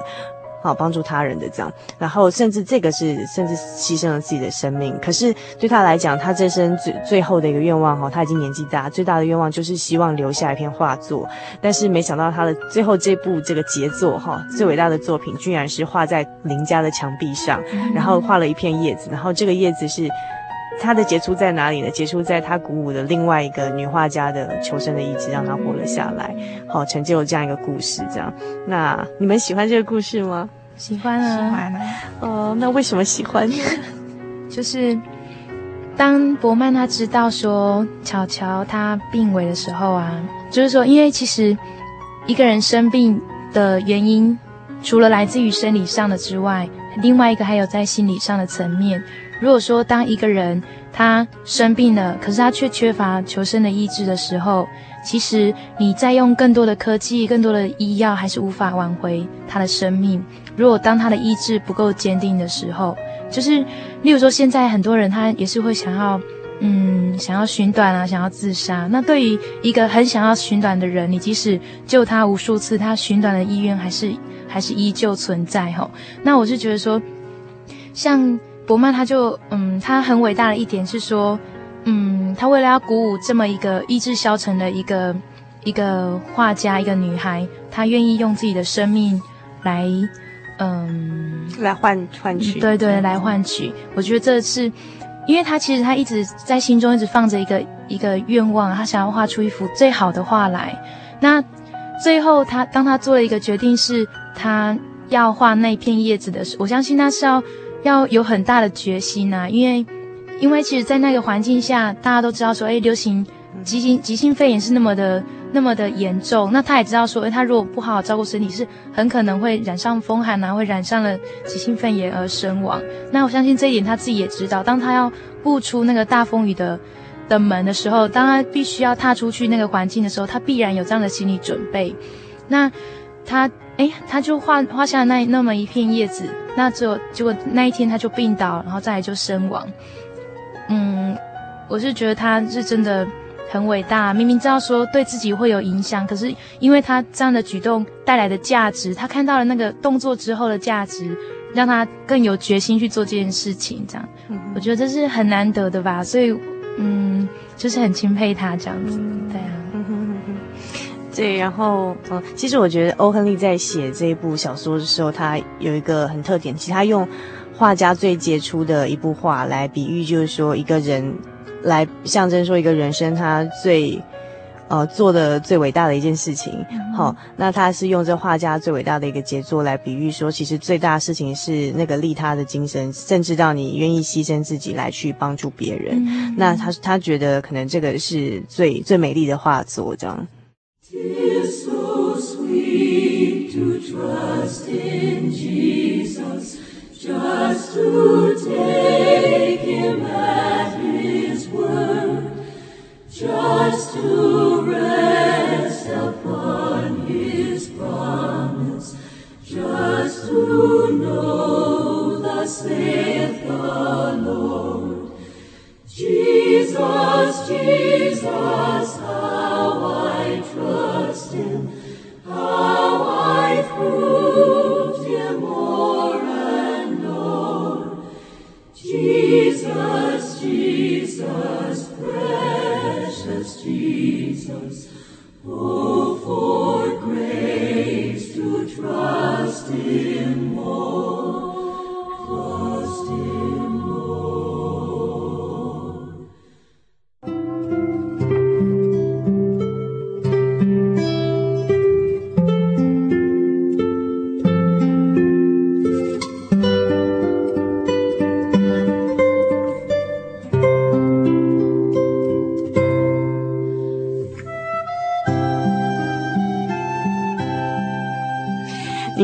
好帮助他人的这样。然后甚至这个是甚至牺牲了自己的生命。可是对他来讲，他这生最最后的一个愿望哈，他已经年纪大，最大的愿望就是希望留下一篇画作。但是没想到他的最后这部这个杰作哈，最伟大的作品居然是画在邻家的墙壁上，然后画了一片叶子，然后这个叶子是。他的杰出在哪里呢？杰出在他鼓舞的另外一个女画家的求生的意志，让她活了下来，好成就了这样一个故事。这样，那你们喜欢这个故事吗？喜欢啊，喜欢啊。哦，那为什么喜欢？就是当伯曼他知道说巧巧她病危的时候啊，就是说，因为其实一个人生病的原因，除了来自于生理上的之外，另外一个还有在心理上的层面。如果说当一个人他生病了，可是他却缺乏求生的意志的时候，其实你再用更多的科技、更多的医药，还是无法挽回他的生命。如果当他的意志不够坚定的时候，就是例如说现在很多人他也是会想要，嗯，想要寻短啊，想要自杀。那对于一个很想要寻短的人，你即使救他无数次，他寻短的意愿还是还是依旧存在吼。那我是觉得说，像。柏曼他就嗯，他很伟大的一点是说，嗯，他为了要鼓舞这么一个意志消沉的一个一个画家，一个女孩，他愿意用自己的生命来，嗯，来换换取，对对，来换取。我觉得这是，因为他其实他一直在心中一直放着一个一个愿望，他想要画出一幅最好的画来。那最后他当他做了一个决定，是他要画那片叶子的时候，我相信他是要。要有很大的决心呐，因为，因为其实，在那个环境下，大家都知道说，哎，流行急性急性肺炎是那么的那么的严重。那他也知道说，哎，他如果不好好照顾身体，是很可能会染上风寒啊，会染上了急性肺炎而身亡。那我相信这一点他自己也知道。当他要步出那个大风雨的的门的时候，当他必须要踏出去那个环境的时候，他必然有这样的心理准备。那他。哎，他就画画下那那么一片叶子，那就结果那一天他就病倒，然后再来就身亡。嗯，我是觉得他是真的很伟大，明明知道说对自己会有影响，可是因为他这样的举动带来的价值，他看到了那个动作之后的价值，让他更有决心去做这件事情。这样，嗯，我觉得这是很难得的吧，所以嗯，就是很钦佩他这样子，对啊。对，然后，嗯，其实我觉得欧亨利在写这一部小说的时候，他有一个很特点，其实他用画家最杰出的一部画来比喻，就是说一个人来象征说一个人生他最，呃，做的最伟大的一件事情。好，那他是用这画家最伟大的一个杰作来比喻说，其实最大的事情是那个利他的精神，甚至到你愿意牺牲自己来去帮助别人。嗯、那他他觉得可能这个是最最美丽的画作，这样。'Tis so sweet to trust in Jesus, just to take him at his word, just to rest upon his promise, just to know thus saith the Lord. Jesus, Jesus, Oh.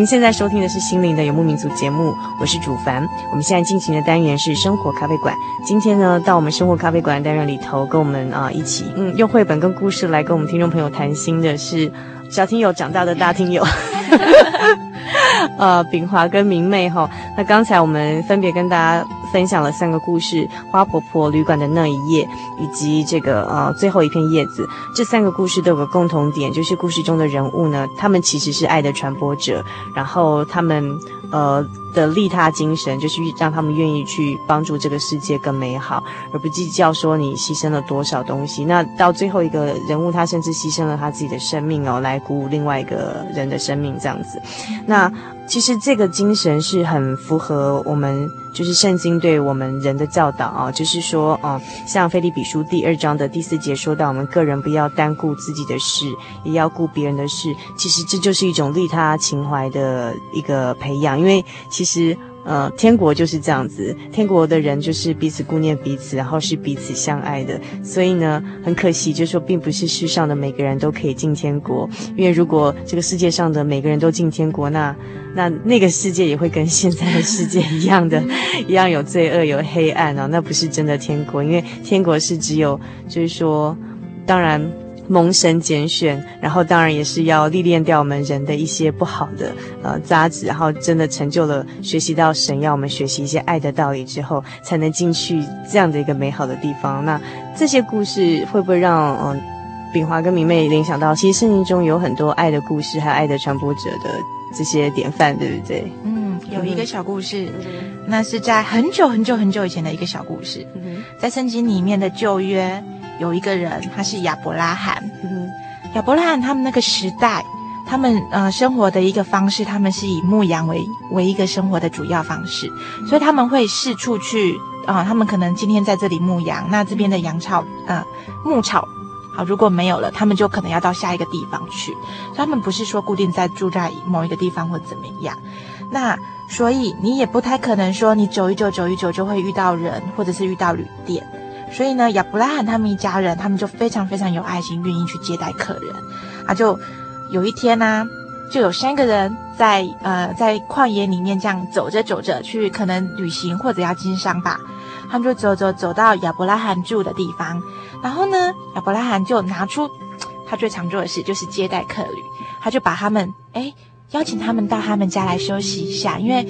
您现在收听的是《心灵的游牧民族》节目，我是主凡。我们现在进行的单元是生活咖啡馆。今天呢，到我们生活咖啡馆单元里头，跟我们啊一起，嗯，用绘本跟故事来跟我们听众朋友谈心的是小听友长大的大听友。呃，炳华跟明媚哈，那刚才我们分别跟大家分享了三个故事：花婆婆、旅馆的那一夜，以及这个呃最后一片叶子。这三个故事都有个共同点，就是故事中的人物呢，他们其实是爱的传播者，然后他们呃的利他精神，就是让他们愿意去帮助这个世界更美好，而不计较说你牺牲了多少东西。那到最后一个人物，他甚至牺牲了他自己的生命哦，来鼓舞另外一个人的生命，这样子。那其实这个精神是很符合我们。就是圣经对我们人的教导啊，就是说，哦，像菲利比书第二章的第四节说到，我们个人不要单顾自己的事，也要顾别人的事。其实这就是一种利他情怀的一个培养，因为其实。呃，天国就是这样子，天国的人就是彼此顾念彼此，然后是彼此相爱的。所以呢，很可惜，就是说，并不是世上的每个人都可以进天国，因为如果这个世界上的每个人都进天国，那 那那个世界也会跟现在的世界一样的，一样有罪恶、有黑暗啊，那不是真的天国，因为天国是只有，就是说，当然。蒙神拣选，然后当然也是要历练掉我们人的一些不好的呃渣子，然后真的成就了学习到神要我们学习一些爱的道理之后，才能进去这样的一个美好的地方。那这些故事会不会让嗯、呃、秉华跟明媚联想到，其实圣经中有很多爱的故事，还有爱的传播者的这些典范，对不对？嗯，有一个小故事，那是在很久很久很久以前的一个小故事，在圣经里面的旧约。有一个人，他是亚伯拉罕。嗯，亚伯拉罕他们那个时代，他们呃生活的一个方式，他们是以牧羊为为一个生活的主要方式，所以他们会四处去啊、呃，他们可能今天在这里牧羊，那这边的羊草呃牧草好，如果没有了，他们就可能要到下一个地方去，所以他们不是说固定在住在某一个地方或怎么样，那所以你也不太可能说你走一走走一走就会遇到人，或者是遇到旅店。所以呢，亚伯拉罕他们一家人，他们就非常非常有爱心，愿意去接待客人。啊，就有一天呢、就有三个人在呃在旷野里面这样走着走着去，可能旅行或者要经商吧。他们就走走走到亚伯拉罕住的地方，然后呢，亚伯拉罕就拿出他最常做的事，就是接待客旅。他就把他们哎邀请他们到他们家来休息一下，因为。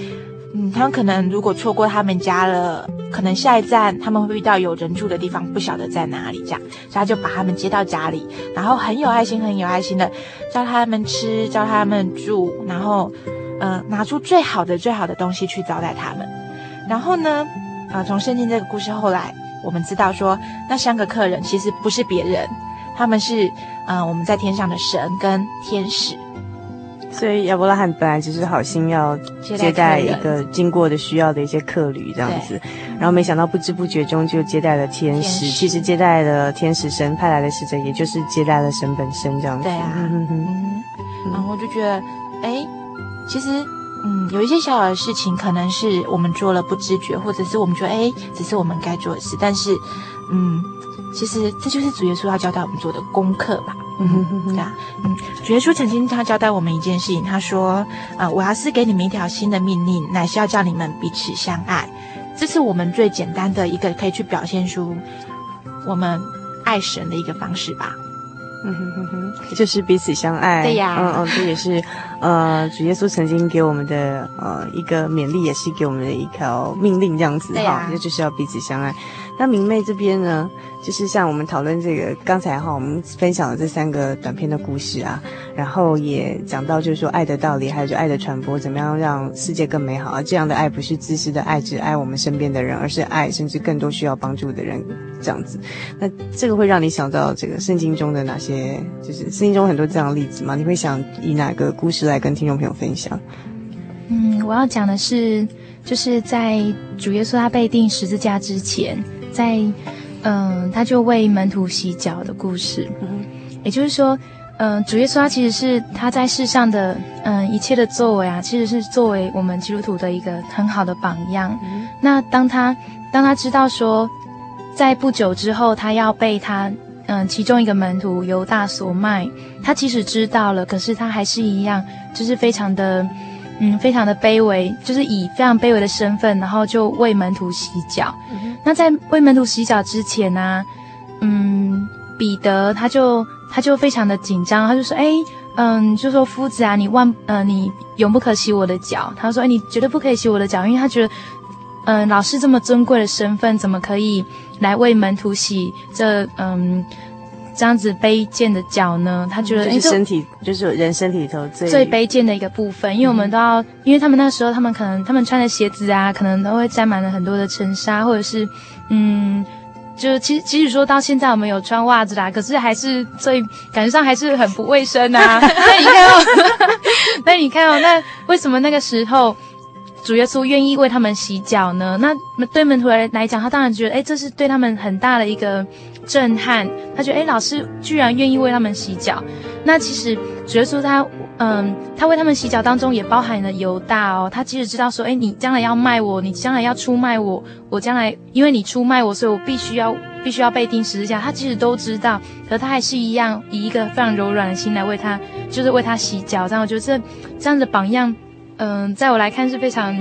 嗯，他们可能如果错过他们家了，可能下一站他们会遇到有人住的地方，不晓得在哪里，这样，所以他就把他们接到家里，然后很有爱心、很有爱心的教他们吃，教他们住，然后，呃，拿出最好的、最好的东西去招待他们。然后呢，啊、从圣经这个故事后来，我们知道说，那三个客人其实不是别人，他们是，嗯、呃，我们在天上的神跟天使。所以亚伯拉罕本来只是好心要接待一个经过的需要的一些客旅这样子，然后没想到不知不觉中就接待了天使。其实接待了天使神派来的使者，也就是接待了神本身这样子。对啊，嗯嗯然后我就觉得，哎，其实，嗯，有一些小小的事情，可能是我们做了不知觉，或者是我们觉得，哎，只是我们该做的事，但是，嗯。其实这就是主耶稣要交代我们做的功课吧。嗯哼哼哼，对啊，嗯，主耶稣曾经他交代我们一件事情，他说，啊、呃，我要是给你们一条新的命令，乃是要叫你们彼此相爱。这是我们最简单的一个可以去表现出我们爱神的一个方式吧。嗯哼哼哼，就是彼此相爱。对呀，嗯嗯，这也是，呃，主耶稣曾经给我们的呃一个勉励，也是给我们的一条命令，这样子哈，这就是要彼此相爱。那明媚这边呢，就是像我们讨论这个刚才哈，我们分享了这三个短篇的故事啊，然后也讲到就是说爱的道理，还有就爱的传播，怎么样让世界更美好。而这样的爱不是自私的爱，只爱我们身边的人，而是爱甚至更多需要帮助的人，这样子。那这个会让你想到这个圣经中的哪些？就是圣经中很多这样的例子吗？你会想以哪个故事来跟听众朋友分享？嗯，我要讲的是，就是在主耶稣他被钉十字架之前。在，嗯、呃，他就为门徒洗脚的故事，嗯，也就是说，嗯、呃，主耶稣他其实是他在世上的，嗯、呃，一切的作为啊，其实是作为我们基督徒的一个很好的榜样。嗯、那当他当他知道说，在不久之后他要被他，嗯、呃，其中一个门徒犹大所卖，他即使知道了，可是他还是一样，就是非常的。嗯，非常的卑微，就是以非常卑微的身份，然后就为门徒洗脚。嗯、那在为门徒洗脚之前呢、啊，嗯，彼得他就他就非常的紧张，他就说：“哎，嗯，就说夫子啊，你万呃，你永不可洗我的脚。”他说：“哎，你绝对不可以洗我的脚，因为他觉得，嗯，老师这么尊贵的身份，怎么可以来为门徒洗这嗯这样子卑贱的脚呢？他觉得，就是身体，就是人身体里头最最卑贱的一个部分，因为我们都要，因为他们那时候，他们可能他们穿的鞋子啊，可能都会沾满了很多的尘沙，或者是，嗯，就其实即使说到现在我们有穿袜子啦，可是还是最感觉上还是很不卫生啊。那你看哦，那你看哦，那为什么那个时候？主耶稣愿意为他们洗脚呢？那对门徒来来讲，他当然觉得，哎，这是对他们很大的一个震撼。他觉得，哎，老师居然愿意为他们洗脚。那其实主耶稣他，嗯，他为他们洗脚当中也包含了犹大哦。他即使知道说，哎，你将来要卖我，你将来要出卖我，我将来因为你出卖我，所以我必须要必须要被钉十字架。他其实都知道，可他还是一样以一个非常柔软的心来为他，就是为他洗脚。这样我觉得这这样的榜样。嗯，在我来看是非常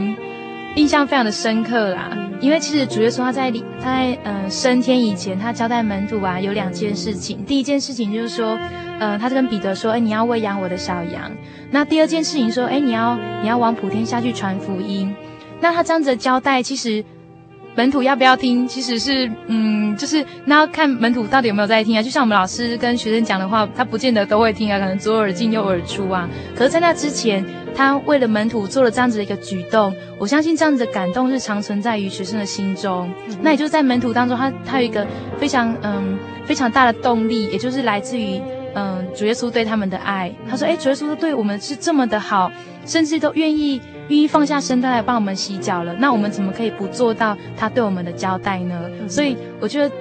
印象非常的深刻啦，因为其实主耶稣他在他在嗯升天以前，他交代门徒啊有两件事情。第一件事情就是说，嗯，他就跟彼得说，哎，你要喂养我的小羊。那第二件事情说，哎，你要你要往普天下去传福音。那他这样子的交代，其实。门徒要不要听？其实是，嗯，就是那要看门徒到底有没有在听啊。就像我们老师跟学生讲的话，他不见得都会听啊，可能左耳进右耳出啊。可是，在那之前，他为了门徒做了这样子的一个举动，我相信这样子的感动是常存在于学生的心中。嗯、那也就是在门徒当中，他他有一个非常嗯非常大的动力，也就是来自于嗯主耶稣对他们的爱。他说：“哎，主耶稣对我们是这么的好，甚至都愿意。”愿意放下身段来帮我们洗脚了，那我们怎么可以不做到他对我们的交代呢？嗯、所以我觉得，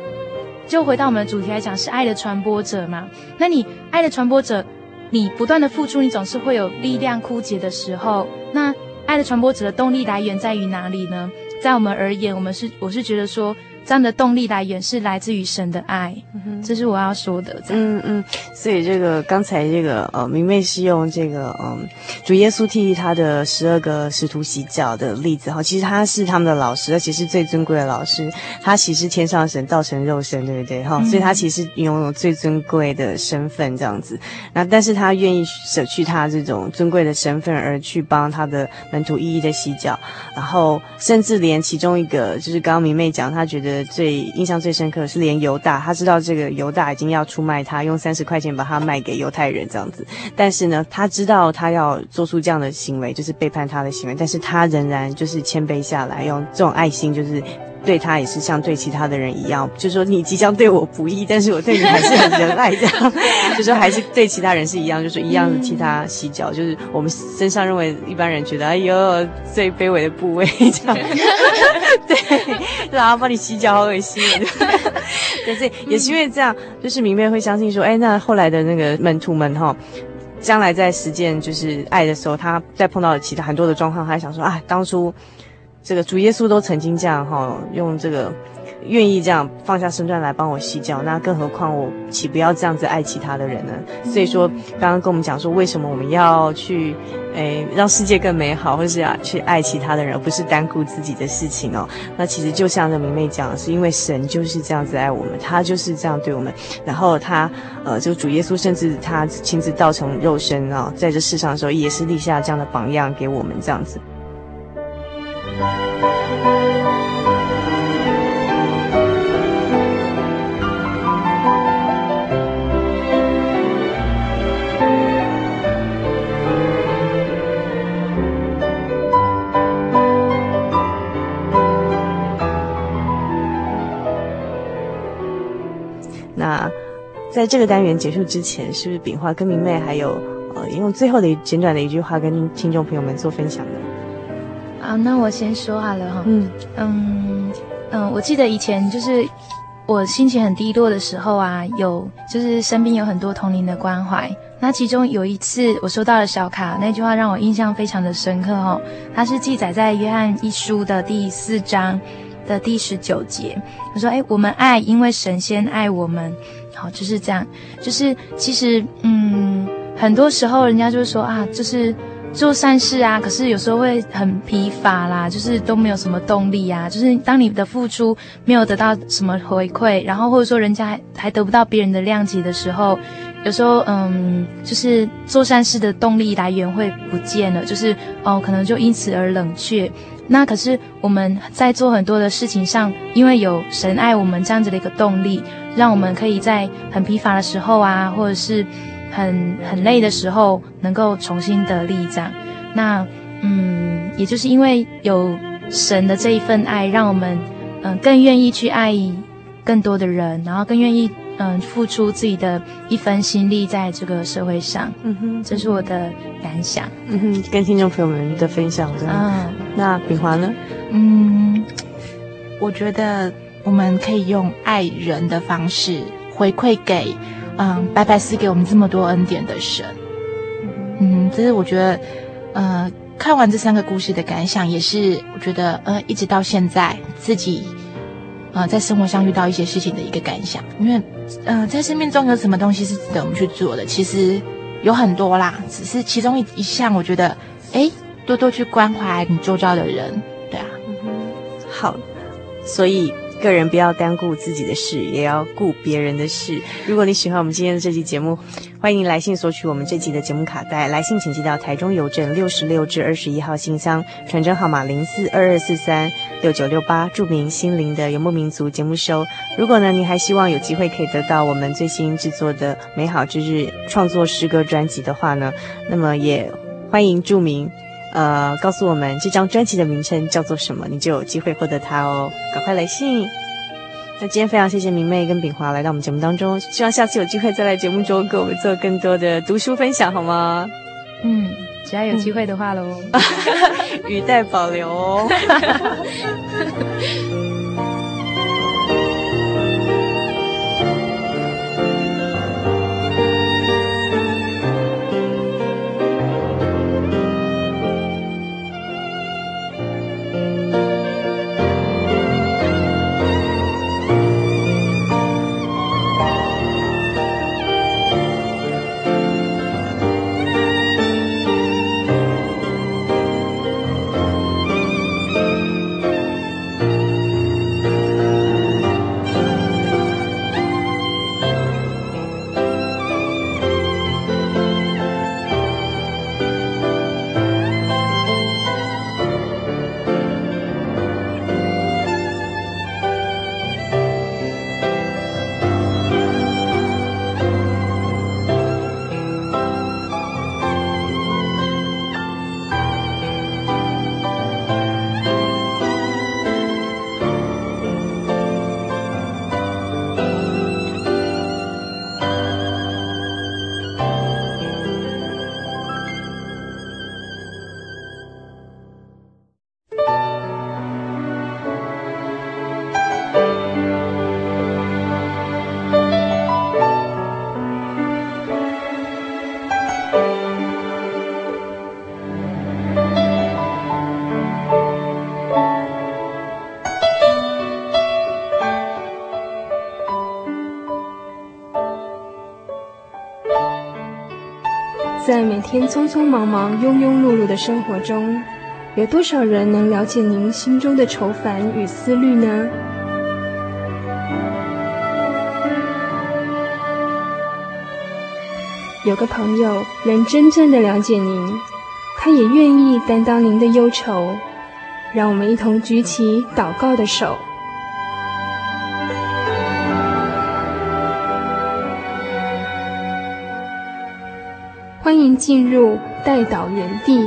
就回到我们的主题来讲，是爱的传播者嘛。那你爱的传播者，你不断的付出，你总是会有力量枯竭的时候。那爱的传播者的动力来源在于哪里呢？在我们而言，我们是我是觉得说。这样的动力来源是来自于神的爱，这是我要说的。嗯嗯，所以这个刚才这个呃，明媚是用这个嗯、呃，主耶稣替他的十二个使徒洗脚的例子哈，其实他是他们的老师，而且是最尊贵的老师。他其实天上神道成肉身，对不对哈？嗯、所以他其实拥有最尊贵的身份这样子。那但是他愿意舍去他这种尊贵的身份，而去帮他的门徒一一的洗脚，然后甚至连其中一个就是刚刚明媚讲，他觉得。最印象最深刻是连犹大，他知道这个犹大已经要出卖他，用三十块钱把他卖给犹太人这样子。但是呢，他知道他要做出这样的行为，就是背叛他的行为。但是他仍然就是谦卑下来，用这种爱心，就是对他也是像对其他的人一样，就是说你即将对我不义，但是我对你还是很仁爱这样。就是说还是对其他人是一样，就是一样的替他洗脚。就是我们身上认为一般人觉得哎呦最卑微的部位这样。对，然后帮你洗脚，好恶心。对，所以也是因为这样，就是明媚会相信说，哎，那后来的那个门徒们哈，将来在实践就是爱的时候，他在碰到其他很多的状况，他想说，啊，当初这个主耶稣都曾经这样哈，用这个。愿意这样放下身段来帮我洗脚，那更何况我岂不要这样子爱其他的人呢？所以说，刚刚跟我们讲说，为什么我们要去，诶，让世界更美好，或是要去爱其他的人，而不是单顾自己的事情哦？那其实就像这明媚讲，是因为神就是这样子爱我们，他就是这样对我们，然后他，呃，就主耶稣甚至他亲自道成肉身啊，在这世上的时候，也是立下这样的榜样给我们这样子。在这个单元结束之前，是不是秉华跟明媚还有呃，用最后的简短的一句话跟听众朋友们做分享呢？啊，那我先说好了哈。嗯嗯嗯，我记得以前就是我心情很低落的时候啊，有就是身边有很多同龄的关怀。那其中有一次我收到了小卡，那句话让我印象非常的深刻哦。它是记载在约翰一书的第四章的第十九节。他说：“哎，我们爱，因为神先爱我们。”好，就是这样，就是其实，嗯，很多时候人家就是说啊，就是做善事啊，可是有时候会很疲乏啦，就是都没有什么动力啊，就是当你的付出没有得到什么回馈，然后或者说人家还还得不到别人的谅解的时候，有时候，嗯，就是做善事的动力来源会不见了，就是哦，可能就因此而冷却。那可是我们在做很多的事情上，因为有神爱我们这样子的一个动力，让我们可以在很疲乏的时候啊，或者是很很累的时候，能够重新得力这样。那嗯，也就是因为有神的这一份爱，让我们嗯更愿意去爱更多的人，然后更愿意。嗯，付出自己的一分心力在这个社会上，嗯哼，这是我的感想，嗯哼，跟听众朋友们的分享，嗯，那秉华呢？嗯，我觉得我们可以用爱人的方式回馈给，嗯，白白赐给我们这么多恩典的神，嗯，这是我觉得，呃，看完这三个故事的感想，也是我觉得，呃，一直到现在自己。呃，在生活上遇到一些事情的一个感想，因为，呃，在生命中有什么东西是值得我们去做的？其实有很多啦，只是其中一一项，我觉得，哎，多多去关怀你周遭的人，对啊，嗯，好，所以。个人不要单顾自己的事，也要顾别人的事。如果你喜欢我们今天的这期节目，欢迎来信索取我们这期的节目卡带。来信请寄到台中邮政六十六至二十一号信箱，传真号码零四二二四三六九六八，注明“心灵的游牧民族”节目收。如果呢，你还希望有机会可以得到我们最新制作的《美好之日》创作诗歌专辑的话呢，那么也欢迎注明，呃，告诉我们这张专辑的名称叫做什么，你就有机会获得它哦。赶快来信！那今天非常谢谢明媚跟炳华来到我们节目当中，希望下次有机会再来节目中给我们做更多的读书分享，好吗？嗯，只要有机会的话喽，语带保留哦。在每天匆匆忙忙、庸庸碌碌的生活中，有多少人能了解您心中的愁烦与思虑呢？有个朋友能真正的了解您，他也愿意担当您的忧愁，让我们一同举起祷告的手。进入代祷园地。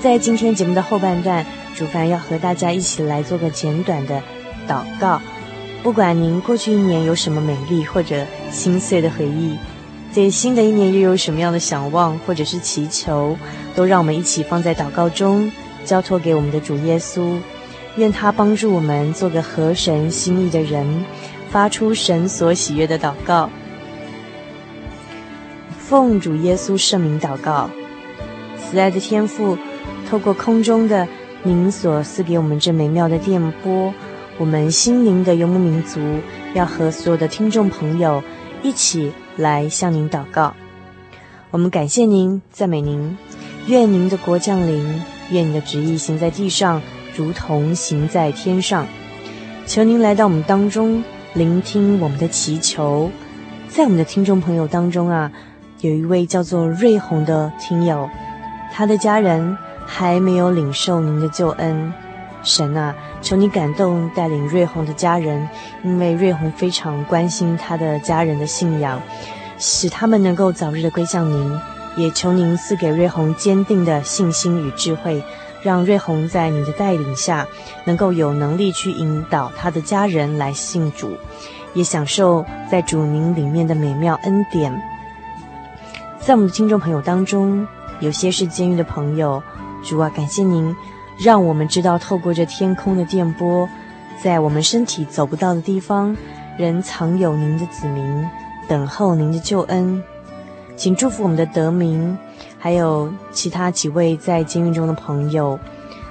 在今天节目的后半段，主凡要和大家一起来做个简短的祷告。不管您过去一年有什么美丽或者心碎的回忆。对新的一年又有什么样的想望或者是祈求，都让我们一起放在祷告中，交托给我们的主耶稣，愿他帮助我们做个合神心意的人，发出神所喜悦的祷告。奉主耶稣圣名祷告，慈爱的天父，透过空中的您所赐给我们这美妙的电波，我们心灵的游牧民族要和所有的听众朋友一起。来向您祷告，我们感谢您，赞美您，愿您的国降临，愿你的旨意行在地上，如同行在天上。求您来到我们当中，聆听我们的祈求。在我们的听众朋友当中啊，有一位叫做瑞红的听友，他的家人还没有领受您的救恩。神啊，求你感动带领瑞红的家人，因为瑞红非常关心他的家人的信仰，使他们能够早日的归向您。也求您赐给瑞红坚定的信心与智慧，让瑞红在你的带领下，能够有能力去引导他的家人来信主。也享受在主名里面的美妙恩典。在我们的听众朋友当中，有些是监狱的朋友，主啊，感谢您，让我们知道透过这天空的电波，在我们身体走不到的地方，仍藏有您的子民，等候您的救恩。请祝福我们的德明，还有其他几位在监狱中的朋友，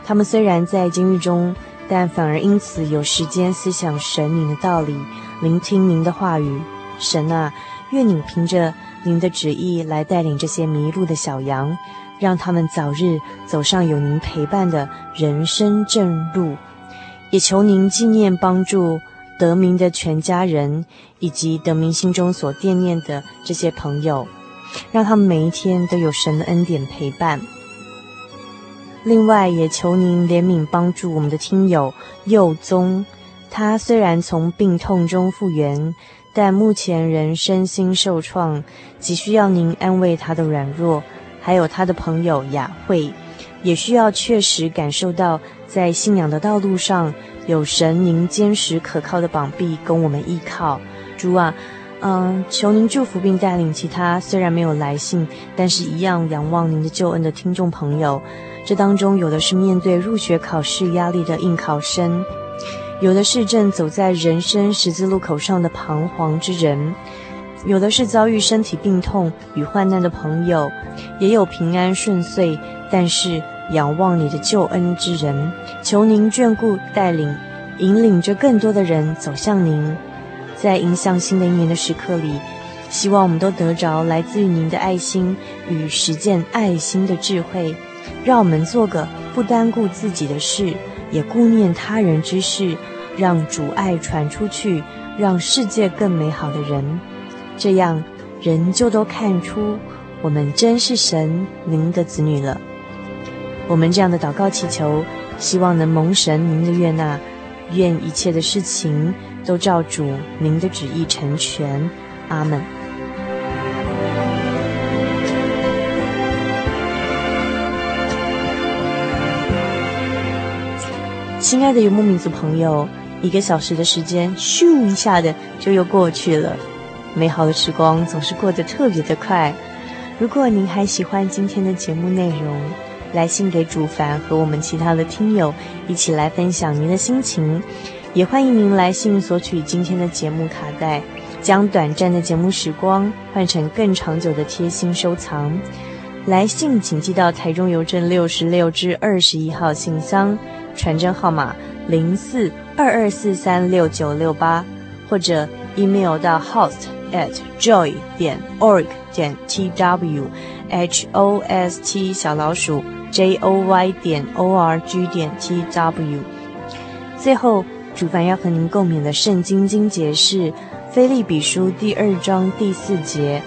他们虽然在监狱中，但反而因此有时间思想神您的道理。聆听您的话语，神啊，愿你凭着您的旨意来带领这些迷路的小羊，让他们早日走上有您陪伴的人生正路。也求您纪念帮助德明的全家人，以及德明心中所惦念的这些朋友，让他们每一天都有神的恩典陪伴。另外，也求您怜悯帮助我们的听友佑宗。他虽然从病痛中复原，但目前仍身心受创，急需要您安慰他的软弱。还有他的朋友雅慧，也需要确实感受到，在信仰的道路上有神您坚实可靠的膀臂供我们依靠。主啊，嗯，求您祝福并带领其他虽然没有来信，但是一样仰望您的救恩的听众朋友。这当中有的是面对入学考试压力的应考生。有的是正走在人生十字路口上的彷徨之人，有的是遭遇身体病痛与患难的朋友，也有平安顺遂，但是仰望你的救恩之人。求您眷顾带领，引领着更多的人走向您。在迎向新的一年的时刻里，希望我们都得着来自于您的爱心与实践爱心的智慧，让我们做个不单顾自己的事。也顾念他人之事，让主爱传出去，让世界更美好的人，这样人就都看出我们真是神您的子女了。我们这样的祷告祈求，希望能蒙神您的悦纳，愿一切的事情都照主您的旨意成全。阿门。亲爱的游牧民族朋友，一个小时的时间，咻一下的就又过去了。美好的时光总是过得特别的快。如果您还喜欢今天的节目内容，来信给主凡和我们其他的听友一起来分享您的心情，也欢迎您来信索取今天的节目卡带，将短暂的节目时光换成更长久的贴心收藏。来信请寄到台中邮政六十六至二十一号信箱。传真号码零四二二四三六九六八，或者 email 到 host at joy 点 org 点 tw，h o s t 小老鼠 j o y 点 o r g 点 t w。最后，主凡要和您共勉的圣经经节是《腓立比书》第二章第四节：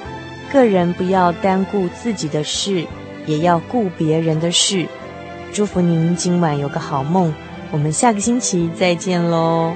个人不要单顾自己的事，也要顾别人的事。祝福您今晚有个好梦，我们下个星期再见喽。